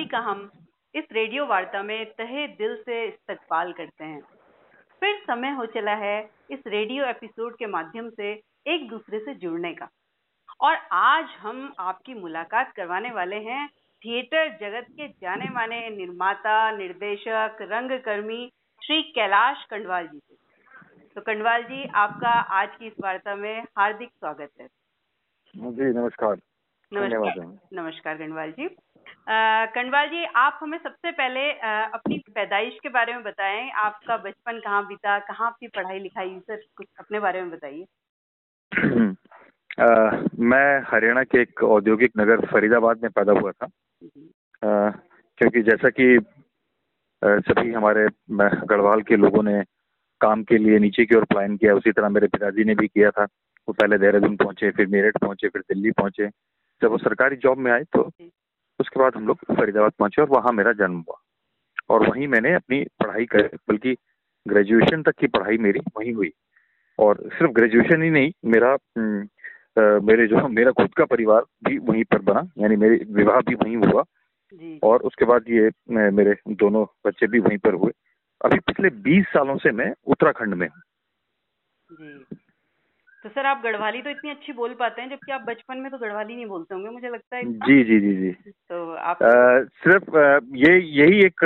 सभी का हम इस रेडियो वार्ता में तहे दिल से इस्तकबाल करते हैं। फिर समय हो चला है इस रेडियो एपिसोड के माध्यम से एक दूसरे से जुड़ने का। और आज हम आपकी मुलाकात करवाने वाले हैं थिएटर जगत के जाने माने निर्माता निर्देशक रंगकर्मी श्री कैलाश कंडवाल जी से। तो कंडवाल जी आपका आज की इस वार्ता में हार्दिक स्वागत है। जी नमस्कार। नमस्कार। नमस्कार कंडवाल जी। कंडवाल जी आप हमें सबसे पहले आ, अपनी पैदाइश के बारे में बताएँ। आपका बचपन कहाँ बीता कहाँ आपकी पढ़ाई लिखाई सर कुछ अपने बारे में बताइए। मैं हरियाणा के एक औद्योगिक नगर फरीदाबाद में पैदा हुआ था। आ, क्योंकि जैसा कि सभी हमारे गढ़वाल के लोगों ने काम के लिए नीचे की ओर प्लान किया उसी तरह मेरे पिताजी ने भी किया था। वो पहले देहरादून पहुँचे फिर मेरठ पहुँचे फिर दिल्ली पहुँचे। जब वो सरकारी जॉब में आए तो उसके बाद हम लोग फरीदाबाद पहुँचे और वहाँ मेरा जन्म हुआ। और वहीं मैंने अपनी पढ़ाई कर बल्कि ग्रेजुएशन तक की पढ़ाई मेरी वहीं हुई। और सिर्फ़ ग्रेजुएशन ही नहीं मेरा आ, मेरे जो मेरा खुद का परिवार भी वहीं पर बना यानी मेरे विवाह भी वहीं हुआ। और उसके बाद ये मेरे दोनों बच्चे भी वहीं पर हुए। अभी पिछले 20 सालों से मैं उत्तराखंड में हूँ। तो सर आप गढ़वाली तो इतनी अच्छी बोल पाते हैं जबकि आप बचपन में तो गढ़वाली नहीं बोलते होंगे मुझे लगता है जी जी जी जी। तो आप आ, सिर्फ़ आ, ये यही एक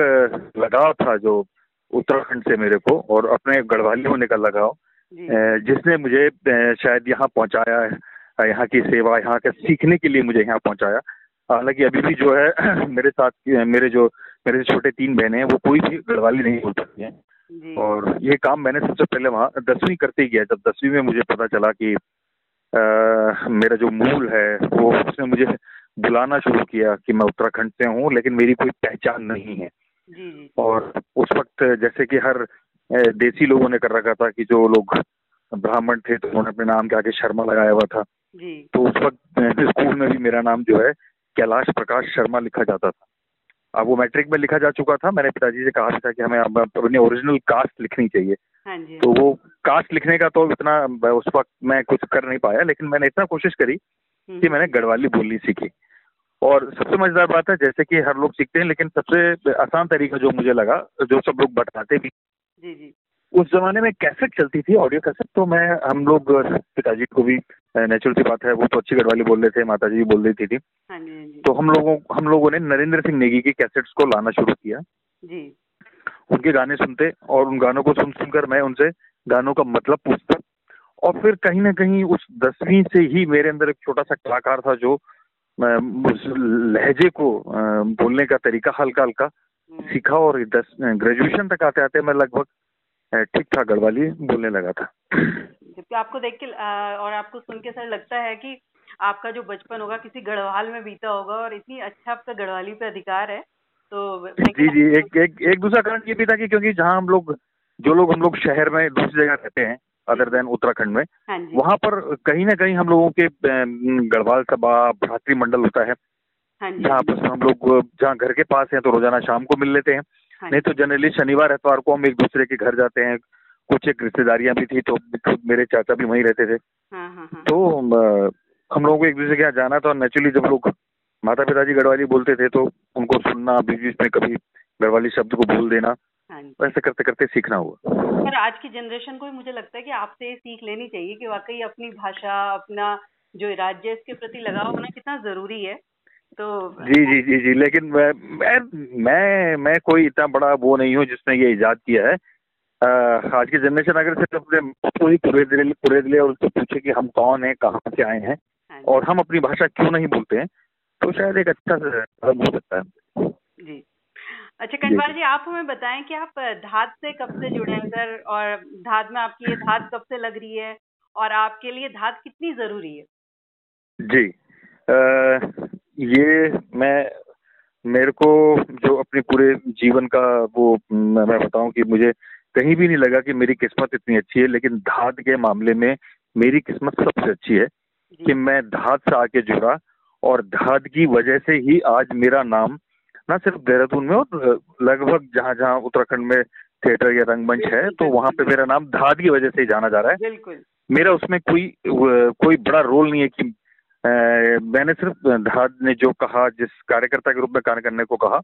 लगाव था जो उत्तराखंड से मेरे को और अपने गढ़वाली होने का लगाव। जिसने मुझे शायद यहाँ पहुँचाया है यहाँ की सेवा यहाँ के सीखने के लिए मुझे यहाँ पहुँचाया। हालाँकि अभी भी जो है मेरे साथ मेरे जो मेरे छोटे तीन बहनें हैं वो कोई भी गढ़वाली नहीं बोल सकती हैं। और ये काम मैंने सबसे पहले वहाँ दसवीं करते ही किया। जब दसवीं में मुझे पता चला कि आ, मेरा जो मूल है वो उसने मुझे बुलाना शुरू किया कि मैं उत्तराखंड से हूँ लेकिन मेरी कोई पहचान नहीं है। जी, और उस वक्त जैसे कि हर देसी लोगों ने कर रखा था कि जो लोग ब्राह्मण थे तो उन्होंने अपने नाम के आगे शर्मा लगाया हुआ था। जी। तो उस वक्त स्कूल में भी मेरा नाम जो है कैलाश प्रकाश शर्मा लिखा जाता था। वो मैट्रिक में लिखा जा चुका था। मैंने पिताजी से कहा था कि हमें अपनी ओरिजिनल कास्ट लिखनी चाहिए। हाँ जी। तो वो कास्ट लिखने का तो इतना उस वक्त मैं कुछ कर नहीं पाया लेकिन मैंने इतना कोशिश करी हम्म। कि मैंने गढ़वाली बोलनी सीखी। और सबसे मज़ेदार बात है जैसे कि हर लोग सीखते हैं लेकिन सबसे आसान तरीका जो मुझे लगा जो सब लोग बताते भी जी जी। उस जमाने में कैसेट चलती थी ऑडियो कैसेट तो मैं हम लोग पिताजी को भी नेचुरल सी बात है वो तो अच्छी गढ़वाली बोल रहे थे माता जी भी बोल रही थी, हाँ जी, हाँ जी। तो हम लोगों हम लोगों ने नरेंद्र सिंह नेगी की कैसेट्स को लाना शुरू किया जी उनके गाने सुनते और उन गानों को सुन सुनकर मैं उनसे गानों का मतलब पूछता और फिर कहीं ना कहीं उस दसवीं से ही मेरे अंदर एक छोटा सा कलाकार था जो उस लहजे को बोलने का तरीका हल्का हल्का हम्म। सीखा और दस ग्रेजुएशन तक आते आते मैं लगभग ठीक ठाक गढ़वाली बोलने लगा था। जबकि आपको देख के और आपको सुन के सर लगता है कि आपका जो बचपन होगा किसी गढ़वाल में बीता होगा और इतनी अच्छा आपका गढ़वाली पे अधिकार है तो जी जी एक एक एक दूसरा कारण ये भी था कि क्योंकि जहाँ हम लोग जो लोग हम लोग शहर में दूसरी जगह रहते हैं अदर देन उत्तराखंड में हाँ वहाँ पर कहीं ना कहीं हम लोगों के गढ़वाल सभा भ्रातृमंडल होता है। हाँ जहाँ पर हम लोग जहाँ घर के पास है तो रोज़ाना शाम को मिल लेते हैं हाँ। नहीं तो जनरली शनिवार एतवार को हम एक दूसरे के घर जाते हैं। कुछ एक रिश्तेदारियाँ भी थी तो खुद मेरे चाचा भी वहीं रहते थे। हाँ, हाँ, हाँ। तो हम लोगों को एक दूसरे के यहाँ जाना था नेचुरली जब लोग माता पिताजी गढ़वाली बोलते थे तो उनको सुनना बीच बीच में कभी गढ़वाली शब्द को भूल देना ऐसे करते करते सीखना हुआ। पर आज की जनरेशन को भी मुझे लगता है कि आपसे ये सीख लेनी चाहिए कि वाकई अपनी भाषा अपना जो राज्य इसके प्रति लगाव होना कितना ज़रूरी है। तो जी जी जी जी लेकिन मैं मैं मैं, मैं कोई इतना बड़ा वो नहीं हूँ जिसने ये ईजाद किया है। आ, आज की जनरेशन अगर सिर्फ़ अपने पूरे दिले पूरे दिले और उससे पूछे कि हम कौन हैं कहाँ से आए हैं हाँ और हम अपनी भाषा क्यों नहीं बोलते हैं तो शायद एक अच्छा हो सकता है। जी। अच्छा कंडवाल जी आप हमें बताएँ कि आप धात से कब से जुड़े हैं सर? और धात में आपकी ये धात कब से लग रही है? और आपके लिए धात कितनी ज़रूरी है? जी। ये मैं मेरे को जो अपने पूरे जीवन का वो मैं बताऊँ कि मुझे कहीं भी नहीं लगा कि मेरी किस्मत इतनी अच्छी है लेकिन धात के मामले में मेरी किस्मत सबसे अच्छी है कि मैं धात से आके जुड़ा और धात की वजह से ही आज मेरा नाम ना सिर्फ़ देहरादून में और लगभग जहाँ जहाँ उत्तराखंड में थिएटर या रंगमंच है तो वहाँ पे मेरा नाम धात की वजह से ही जाना जा रहा है। मेरा उसमें कोई कोई बड़ा रोल नहीं है कि मैंने सिर्फ़ धाद ने जो कहा जिस कार्यकर्ता के रूप में कार्य करने को कहा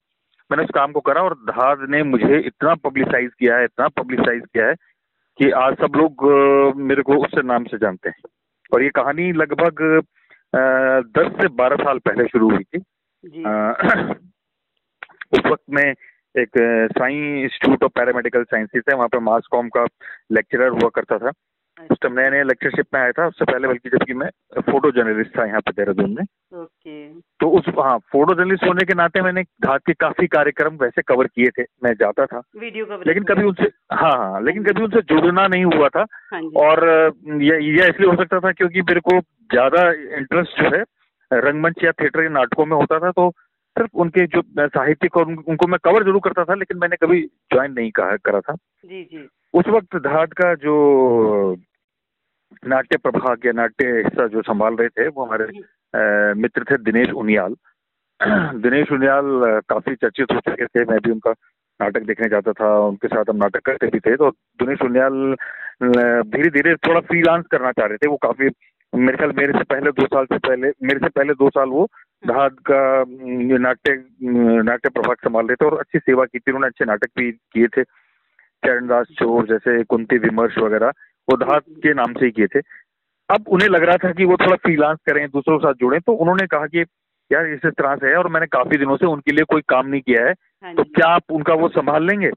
मैंने उस काम को करा और धाद ने मुझे इतना पब्लिसाइज किया है इतना पब्लिसाइज किया है कि आज सब लोग मेरे को उस नाम से जानते हैं। और ये कहानी लगभग दस से बारह साल पहले शुरू हुई थी। उस वक्त में एक Sai institute of paramedical sciences है वहाँ पे मास कॉम का लेक्चरर हुआ करता था। टाइम नया नया लेक्चरशिप में आया था उससे पहले बल्कि जबकि मैं फ़ोटो जर्नलिस्ट था यहाँ पे देहरादून में। ओके तो उस हाँ फ़ोटो जर्नलिस्ट होने के नाते मैंने घाट के काफ़ी कार्यक्रम वैसे कवर किए थे मैं जाता था। वीडियो कवर लेकिन कभी उनसे हाँ हाँ लेकिन कभी उनसे जुड़ना नहीं हुआ था। हाँ और यह इसलिए हो सकता था क्योंकि मेरे को ज़्यादा इंटरेस्ट जो है रंगमंच या थिएटर के नाटकों में होता था तो सिर्फ़ उनके जो साहित्यिक और उनको मैं कवर ज़रूर करता था लेकिन मैंने कभी ज्वाइन नहीं कहा करा था। जी जी। उस वक्त धाद का जो नाट्य प्रभाग या नाट्य हिस्सा जो संभाल रहे थे, वो हमारे मित्र थे दिनेश उनियाल। दिनेश उनियाल काफ़ी चर्चित हो चुके थे। मैं भी उनका नाटक देखने जाता था, उनके साथ हम नाटक करते भी थे। तो दिनेश उनियाल धीरे धीरे थोड़ा फ्रीलांस करना चाह रहे थे। वो काफ़ी, मेरे ख्याल, मेरे से पहले दो साल से पहले, मेरे से पहले दो साल वो धाद का नाट्य नाट्य प्रभाग संभाल रहे थे और अच्छी सेवा की थी। उन्होंने अच्छे नाटक भी किए थे। चरणदास चोर जैसे कुंती विमर्श वगैरह। वो धाद के नाम से ही किए थे। अब उन्हें लग रहा था कि वो थोड़ा फ्रीलांस करें दूसरों के साथ जुड़े तो उन्होंने कहा कि यार इस तरह से है और मैंने काफ़ी दिनों से उनके लिए कोई काम नहीं किया है। हाँ तो क्या आप उनका वो संभाल लेंगे?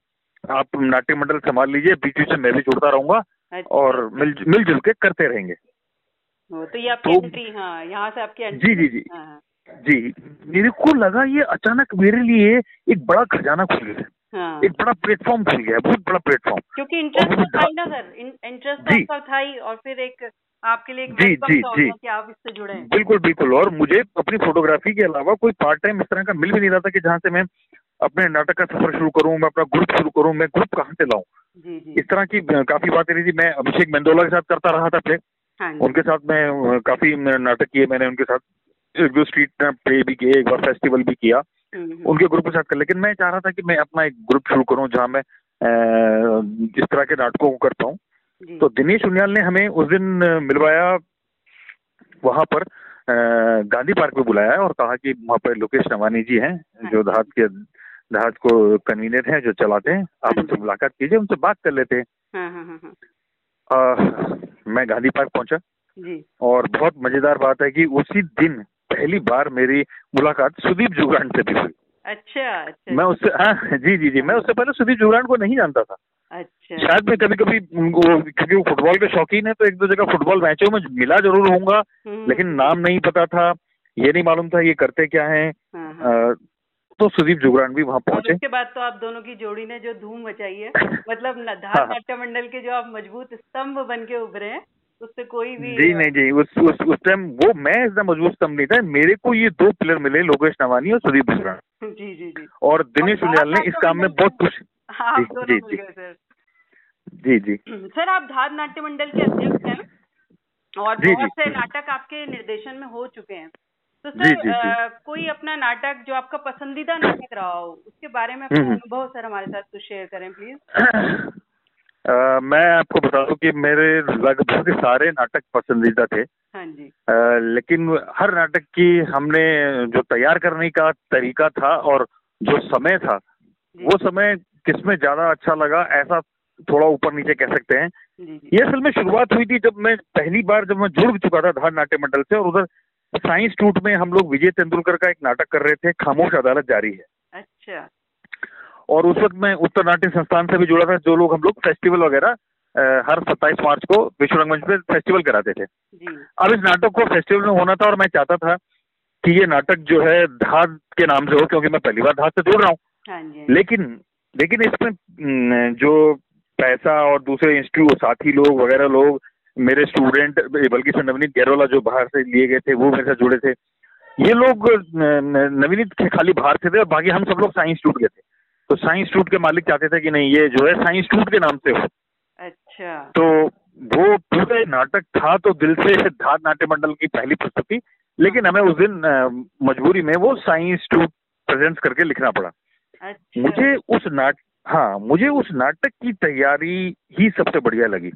आप नाट्य मंडल संभाल लीजिए बीच बीच में मैं भी जुड़ता रहूँगा अच्छा। और मिल मिलजुल के करते रहेंगे। तो ये आपकी तो- एंट्री हाँ यहाँ से आपकी जी जी जी। हाँ, हाँ, जी मेरे को लगा ये अचानक मेरे लिए एक बड़ा खजाना खुल गया। हाँ। एक बड़ा प्लेटफॉर्म खुल गया बहुत बड़ा प्लेटफॉर्म क्योंकि इंटरेस्ट तो था ही ना सर। इंटरेस्ट। आपका था ही और फिर एक आपके लिए एक जी, जी, जी। कि आप इससे जुड़े हैं। बिल्कुल बिल्कुल। और मुझे अपनी फोटोग्राफी के अलावा कोई पार्ट टाइम इस तरह का मिल भी नहीं रहा था कि जहाँ से मैं अपने नाटक का सफ़र शुरू करूँ मैं अपना ग्रुप शुरू करूँ मैं ग्रुप कहाँ से लाऊं। इस तरह की काफ़ी बातें रही थी। मैं अभिषेक मेंदोला के साथ करता रहा था प्ले हाँ उनके साथ मैं काफ़ी नाटक किए मैंने उनके साथ। एक दो स्ट्रीट प्ले भी किए एक बार फेस्टिवल भी किया। उनके ग्रुप के साथ कर। लेकिन मैं चाह रहा था कि मैं अपना एक ग्रुप शुरू करूँ जहाँ मैं इस तरह के नाटकों को करता जी। तो दिनेश उनियाल ने हमें उस दिन मिलवाया वहाँ पर गांधी पार्क में बुलाया और कहा कि वहाँ पर लोकेश नवानी जी हैं जो धात के धात को कन्वीनर हैं जो चलाते हैं। आप उनसे मुलाकात कीजिए उनसे बात कर लेते हैं। हाँ हाँ हाँ हाँ। मैं गांधी पार्क पहुँचा। जी। और बहुत मज़ेदार बात है कि उसी दिन पहली बार मेरी मुलाकात सुदीप जुगान से भी हुई। अच्छा अच्छा। मैं उससे हाँ जी जी जी मैं उससे पहले सुदीप जुगरान को नहीं जानता था। अच्छा। शायद मैं कभी कभी वो क्योंकि वो फुटबॉल के शौकीन है तो एक दो जगह फुटबॉल मैचों में मिला ज़रूर होऊँगा हम्म, लेकिन नाम नहीं पता था ये नहीं मालूम था ये करते क्या हैं। हाँ, हाँ। तो सुदीप जुगरान भी वहाँ पहुँचे। उसके बाद तो आप दोनों की जोड़ी ने जो धूम मचाई है मतलब न- हाँ। नाट्य मंडल के जो आप मज़बूत स्तंभ बन के उभरे हैं उससे कोई भी जी नहीं जी उस उस उस टाइम वो मैं इतना मज़बूत स्तंभ नहीं था। मेरे को ये दो प्लेयर मिले लोकेश नवानी और सुदीप जी जी जी। और दिनेश उनियाल ने इस काम में बहुत कुछ जी, जी, जी। सर। जी जी। सर आप धार नाट्य मंडल के अध्यक्ष हैं और बहुत से नाटक आपके निर्देशन में हो चुके हैं। तो सर जी, जी। कोई अपना नाटक जो आपका पसंदीदा नाटक रहा हो उसके बारे में हम्म, अपना हम्म। अनुभव सर हमारे साथ कुछ शेयर करें प्लीज़ मैं आपको बता दूँ कि मेरे लगभग सारे नाटक पसंदीदा थे। हाँ जी। अ, लेकिन हर नाटक की हमने जो तैयार करने का तरीका था और जो समय था वो समय किसमें ज़्यादा अच्छा लगा ऐसा थोड़ा ऊपर नीचे कह सकते हैं। ये असल में शुरुआत हुई थी जब मैं पहली बार जब मैं जुड़ चुका था धार नाट्य मंडल से और उधर साइंस टूट में हम लोग विजय तेंदुलकर का एक नाटक कर रहे थे खामोश अदालत जारी है। अच्छा। और उस वक्त मैं उत्तर नाट्य संस्थान से भी जुड़ा था जो लोग हम लोग फेस्टिवल वगैरह हर 27 मार्च को विश्व रंगमंच पे फेस्टिवल कराते थे। जी। अब इस नाटक को फेस्टिवल में होना था और मैं चाहता था कि ये नाटक जो है धाद के नाम से हो क्योंकि मैं पहली बार धाद से जुड़ रहा हूँ। हाँ लेकिन लेकिन इसमें जो पैसा और दूसरे इंस्टीट्यूट साथी लोग वगैरह लोग मेरे स्टूडेंट बल्कि नवनीत गैरोला जो बाहर से लिए गए थे वो मेरे साथ जुड़े थे। ये लोग नवनीत के खाली बाहर से थे और बाकी हम सब लोग साइंस इंस्टीट्यूट के थे। तो साइंस इंस्टीट्यूट के मालिक चाहते थे कि नहीं ये जो है साइंस इंस्टीट्यूट के नाम से हो। अच्छा। तो वो पूरे नाटक था तो दिल से धार नाट्य मंडल की पहली प्रस्तुति लेकिन हमें उस दिन मजबूरी में वो साइंस इंस्टीट्यूट प्रेजेंट्स करके लिखना पड़ा। अच्छा। मुझे उस नाट हाँ मुझे उस नाटक की तैयारी ही सबसे बढ़िया लगी।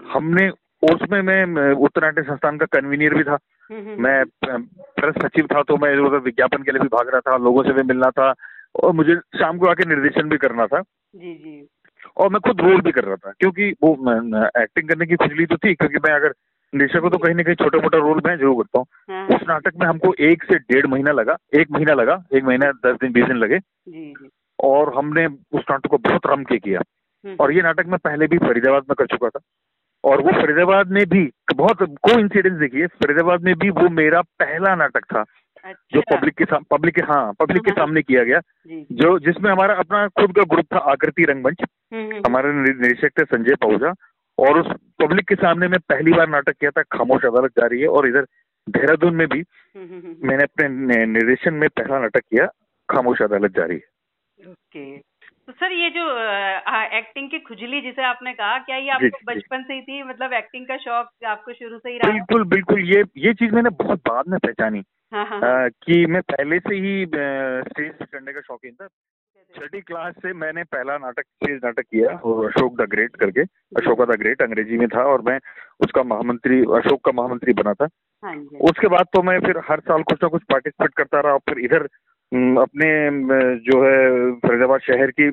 हमने उसमें मैं उत्तर नाट्य संस्थान का कन्वीनियर भी था। हम्म, हम्म, मैं प्रेस सचिव था तो मैं उधर विज्ञापन के लिए भी भाग रहा था लोगों से भी मिलना था और मुझे शाम को आके निर्देशन भी करना था। जी जी। और मैं खुद रोल भी कर रहा था क्योंकि वो एक्टिंग करने की खुजली तो थी क्योंकि मैं अगर निरीक्षक को तो कहीं ना कहीं छोटा मोटा रोल मैं ज़रूर करता हूँ। हाँ। उस नाटक में हमको एक से डेढ़ महीना लगा एक महीना लगा एक महीना दस दिन बीस दिन लगे। और हमने उस नाटक को बहुत रम के किया। हम्म। और ये नाटक मैं पहले भी फरीदाबाद में कर चुका था। और वो फरीदाबाद में भी बहुत को इंसिडेंस देखिए फरीदाबाद में भी वो मेरा पहला नाटक था। जो पब्लिक के सामने पब्लिक के हाँ पब्लिक के हाँ, हाँ। सामने किया गया जो जिसमें हमारा अपना खुद का ग्रुप था आकृति रंगमंच। हम्म, हमारे निदेशक थे संजय पहुजा और उस पब्लिक के सामने मैं पहली बार नाटक किया था खामोश अदालत जा रही है और इधर देहरादून में भी मैंने अपने निर्देशन में पहला नाटक किया खामोश अदालत जारी है। ओके। तो सर ये जो आ, एक्टिंग की खुजली जिसे आपने कहा क्या ये आपको बचपन से ही थी? मतलब एक्टिंग का शौक आपको शुरू से ही रहा? बिल्कुल बिल्कुल ये ये चीज़ मैंने बहुत बाद में पहचानी। हाँ, हाँ. कि मैं पहले से ही स्टेज करने का शौकीन था। छठी क्लास से मैंने पहला नाटक स्टेज नाटक किया और अशोक द ग्रेट करके। अशोका द ग्रेट अंग्रेज़ी में था और मैं उसका महामंत्री अशोक का महामंत्री बना था। हाँ उसके बाद तो मैं फिर हर साल कुछ ना कुछ पार्टिसिपेट करता रहा और फिर इधर अपने जो है फरीदाबाद शहर की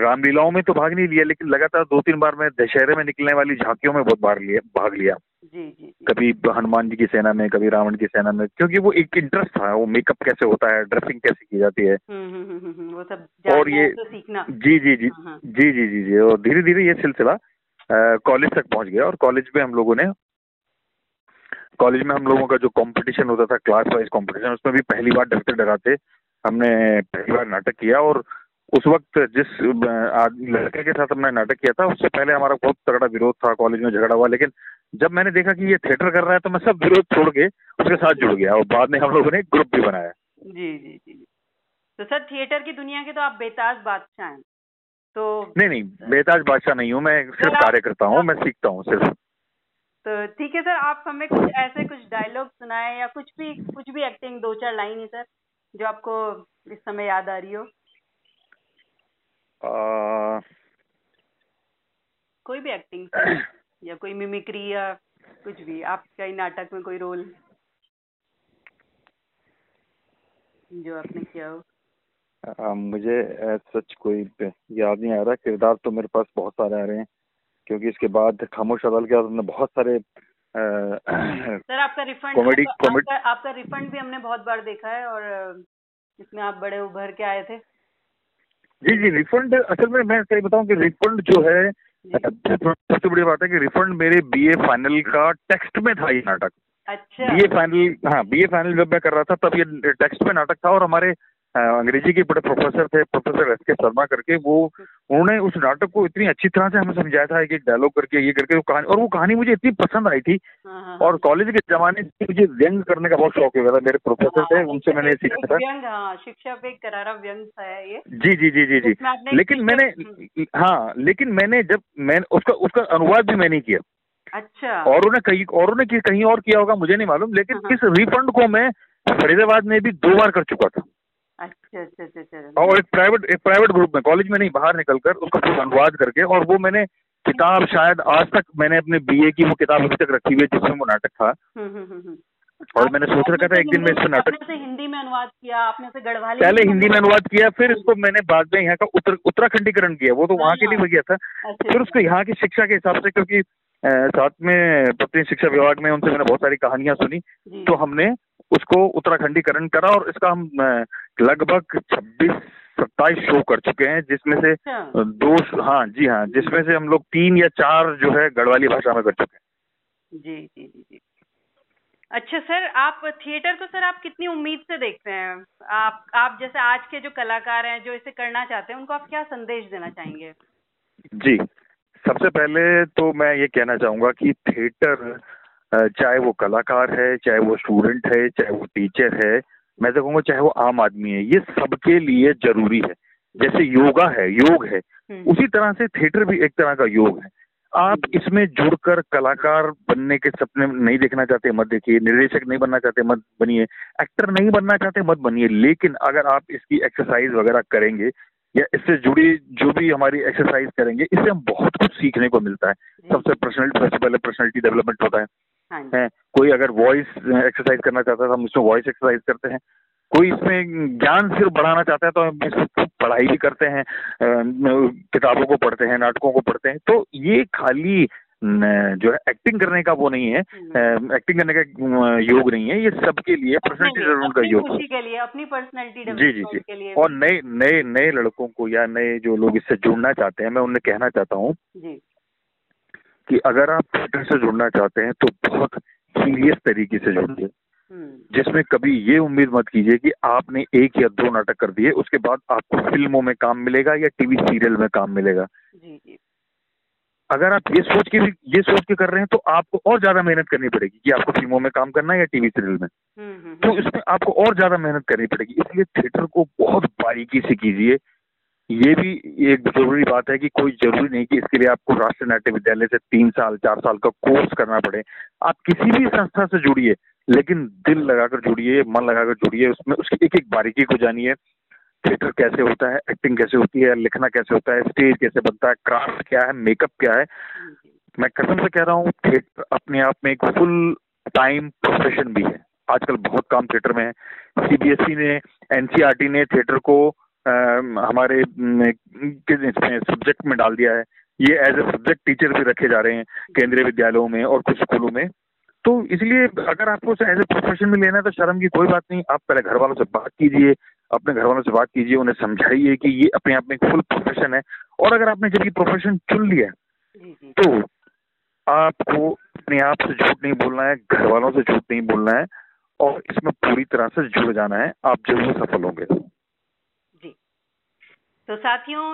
रामलीलाओं में तो भाग नहीं लिया लेकिन लगातार दो तीन बार मैं दशहरे में निकलने वाली झांकियों में बहुत भाग लिया भाग लिया। जी जी कभी हनुमान जी की सेना में कभी रावण की सेना में क्योंकि वो एक इंटरेस्ट था वो मेकअप कैसे होता है ड्रेसिंग कैसे की जाती है। हम्म, हम्म, हम्म, वो सब और ये तो सीखना। जी जी जी हाँ, हाँ। जी जी जी जी और धीरे धीरे ये सिलसिला कॉलेज तक पहुँच गया और कॉलेज में हम लोगों ने कॉलेज में हम लोगों का जो कंपटीशन होता था क्लास वाइज कंपटीशन उसमें भी पहली बार डरते डराते हमने पहली बार नाटक किया और उस वक्त जिस लड़के के साथ हमने नाटक किया था उससे पहले हमारा बहुत तगड़ा विरोध था कॉलेज में झगड़ा हुआ लेकिन जब मैंने देखा कि ये थिएटर कर रहा है तो मैं सब विरोध छोड़ के उसके साथ जुड़ गया और बाद में हम लोगों ने एक ग्रुप भी बनाया। जी जी जी तो सर थिएटर की दुनिया के तो आप बेताज बादशाह हैं तो नहीं नहीं बेताज बादशाह नहीं हूँ मैं सिर्फ़ कार्य करता हूँ मैं सीखता हूँ सिर्फ़। तो ठीक है सर आप हमें कुछ ऐसे कुछ डायलॉग सुनाए या कुछ भी कुछ भी एक्टिंग दो चार लाइन है सर जो आपको इस समय याद आ रही हो। आ... कोई भी एक्टिंग या कोई मिमिक्री या कुछ भी आपका ही नाटक में कोई रोल जो आपने किया हो। आ, मुझे सच कोई याद नहीं आ रहा किरदार तो मेरे पास बहुत सारे आ रहे हैं। क्योंकि इसके बाद खामोश अदाल के बाद हमने बहुत सारे सर आपका रिफंड कॉमेडी कॉमेडी आपका, आपका रिफंड भी हमने बहुत बार देखा है और इसमें आप बड़े उभर के आए थे। जी जी रिफंड असल में मैं सही बताऊँ कि रिफंड जो है सबसे बड़ी बात है कि रिफंड मेरे बीए फाइनल का टेक्स्ट में था ये नाटक। अच्छा। बीए फाइनल हाँ बीए फाइनल जब मैं कर रहा था तब ये टेक्स्ट में नाटक था और हमारे अंग्रेज़ी के बड़े प्रोफेसर थे प्रोफेसर एस के शर्मा करके वो उन्होंने उस नाटक को इतनी अच्छी तरह से हमें समझाया था एक डायलॉग करके ये करके वो कहानी और वो कहानी मुझे इतनी पसंद आई थी। हाँ, हाँ, और कॉलेज के जमाने से मुझे व्यंग करने का बहुत शौक हो गया था मेरे प्रोफेसर थे हाँ, उनसे मैंने सीखा था। शिक्षा पे करारा व्यंग था ये। जी जी जी जी जी। लेकिन मैंने हाँ लेकिन मैंने जब मैं उसका उसका अनुवाद भी मैंने किया। अच्छा। और उन्हें कहीं और उन्हें कहीं और किया होगा मुझे नहीं मालूम लेकिन इस रिफंड को मैं फरीदाबाद में भी दो बार कर चुका था। अच्छा अच्छा अच्छा। और एक प्राइवेट एक प्राइवेट ग्रुप में कॉलेज में नहीं बाहर निकलकर उसका पूरा अनुवाद करके और वो मैंने किताब शायद आज तक मैंने अपने बीए की वो किताब अभी तक रखी हुई है जिसमें वो नाटक था। हम्म, हम्म, हम्म, और मैंने सोच रखा था एक दिन में इसमें नाटक हिंदी में अनुवाद किया आपने से गढ़वाली पहले हिंदी में अनुवाद किया फिर इसको मैंने बाद में यहाँ का उत्तर उत्तराखंडीकरण किया वो तो वहाँ के लिए हो गया था। अच्छा, फिर उसको। यहाँ की शिक्षा के हिसाब से क्योंकि साथ में पत्नी शिक्षा विभाग में उनसे मैंने बहुत सारी कहानियाँ सुनी तो हमने उसको उत्तराखंडीकरण करा और इसका हम लगभग छब्बीस सत्ताईस शो कर चुके हैं जिसमें से अच्छा। दो हाँ जी हाँ जिसमें से हम लोग तीन या चार जो है गढ़वाली भाषा में कर चुके हैं। जी जी जी जी। अच्छा सर आप थिएटर को सर आप कितनी उम्मीद से देखते हैं? आप आप जैसे आज के जो कलाकार हैं जो इसे करना चाहते हैं उनको आप क्या संदेश देना चाहेंगे? जी सबसे पहले तो मैं ये कहना चाहूँगा कि थिएटर चाहे वो कलाकार है चाहे वो स्टूडेंट है चाहे वो टीचर है मैं तो कहूँगा चाहे वो आम आदमी है ये सबके लिए ज़रूरी है। जैसे योगा है योग है हम्म। उसी तरह से थिएटर भी एक तरह का योग है। आप हम्म। इसमें जुड़कर कलाकार बनने के सपने नहीं देखना चाहते मत देखिए। निर्देशक नहीं बनना चाहते मत बनिए। एक्टर नहीं बनना चाहते मत बनिए। लेकिन अगर आप इसकी एक्सरसाइज वगैरह करेंगे या इससे जुड़ी जो भी हमारी एक्सरसाइज करेंगे इससे हम बहुत कुछ सीखने को मिलता है। सबसे पर्सनलिटी सबसे पहले पर्सनलिटी डेवलपमेंट होता है। हाँ है। कोई अगर वॉइस एक्सरसाइज करना चाहता है तो हम इसमें वॉइस एक्सरसाइज करते हैं। कोई इसमें ज्ञान सिर्फ़ बढ़ाना चाहता है तो हम इसमें पढ़ाई भी करते हैं किताबों को पढ़ते हैं नाटकों को पढ़ते हैं। तो ये खाली जो है एक्टिंग करने का वो नहीं है हम्म। एक्टिंग करने का योग नहीं है। ये सबके लिए पर्सनैलिटी डेवलपमेंट का योग खुशी के लिए अपनी पर्सनैलिटी जी जी जी। के लिए। और नए नए नए लड़कों को या नए जो लोग इससे जुड़ना चाहते हैं मैं उन्हें कहना चाहता हूँ कि अगर आप थिएटर से जुड़ना चाहते हैं तो बहुत सीरियस तरीके से जुड़िए। हम्म। जिसमें कभी ये उम्मीद मत कीजिए कि आपने एक या दो नाटक कर दिए उसके बाद आपको फ़िल्मों में काम मिलेगा या टीवी सीरियल में काम मिलेगा। जी जी। अगर आप ये सोच के भी ये सोच के कर रहे हैं तो आपको और ज़्यादा मेहनत करनी पड़ेगी कि आपको फ़िल्मों में काम करना है या टीवी सीरियल में। हम्म, हम्म, तो इसमें आपको और ज़्यादा मेहनत करनी पड़ेगी। इसलिए थिएटर को बहुत बारीकी से कीजिए। ये भी एक ज़रूरी बात है कि कोई ज़रूरी नहीं कि इसके लिए आपको राष्ट्रीय नाट्य विद्यालय से तीन साल, चार साल का कोर्स करना पड़े। आप किसी भी संस्था से जुड़िए, लेकिन दिल लगाकर जुड़िए, मन लगाकर जुड़िए, उसमें उसकी एक एक बारीकी को जानिए। थिएटर कैसे होता है, एक्टिंग कैसे होती है, लिखना कैसे होता है, स्टेज कैसे बनता है, क्राफ्ट क्या है, मेकअप क्या है। मैं कसम से कह रहा हूँ, थिएटर अपने आप में एक फुल टाइम प्रोफेशन भी है। आजकल बहुत काम थिएटर में है। सीबीएसई ने, एनसीईआरटी ने थिएटर को हमारे सब्जेक्ट में डाल दिया है। ये एज ए सब्जेक्ट टीचर भी रखे जा रहे हैं केंद्रीय विद्यालयों में और कुछ स्कूलों में। तो इसलिए अगर आपको एज ए प्रोफेशन में लेना है तो शर्म की कोई बात नहीं आप पहले घर वालों से बात कीजिए अपने घर वालों से बात कीजिए उन्हें समझाइए कि ये अपने आप में फुल प्रोफेशन है। और अगर आपने जब ये प्रोफेशन चुन लिया तो आपको अपने आप से झूठ नहीं बोलना है घर वालों से झूठ नहीं बोलना है और इसमें पूरी तरह से जुड़ जाना है। आप ज़रूर सफल होंगे। तो साथियों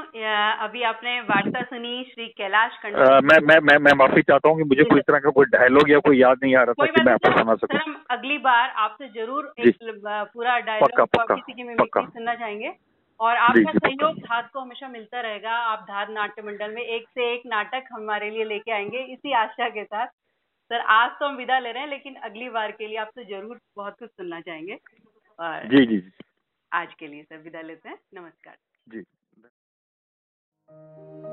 अभी आपने वार्ता सुनी श्री कैलाश मैं मैं मैं मैं माफ़ी चाहता हूँ कि मुझे कोई तरह का कोई डायलॉग या कोई याद नहीं आ रहा था कि मैं आपको सुना सकूँ। हम अगली बार आपसे ज़रूर पूरा डायलॉग किसी की मिमिक्री सुनना चाहेंगे। और आपका सहयोग धाद को हमेशा मिलता रहेगा। आप धाद नाट्य मंडल में एक से एक नाटक हमारे लिए लेके आएँगे इसी आशा के साथ। सर आज तो हम विदा ले रहे हैं लेकिन अगली बार के लिए आपसे ज़रूर बहुत कुछ सुनना चाहेंगे। और जी जी। आज के लिए सर विदा लेते हैं। नमस्कार। जी। Thank you.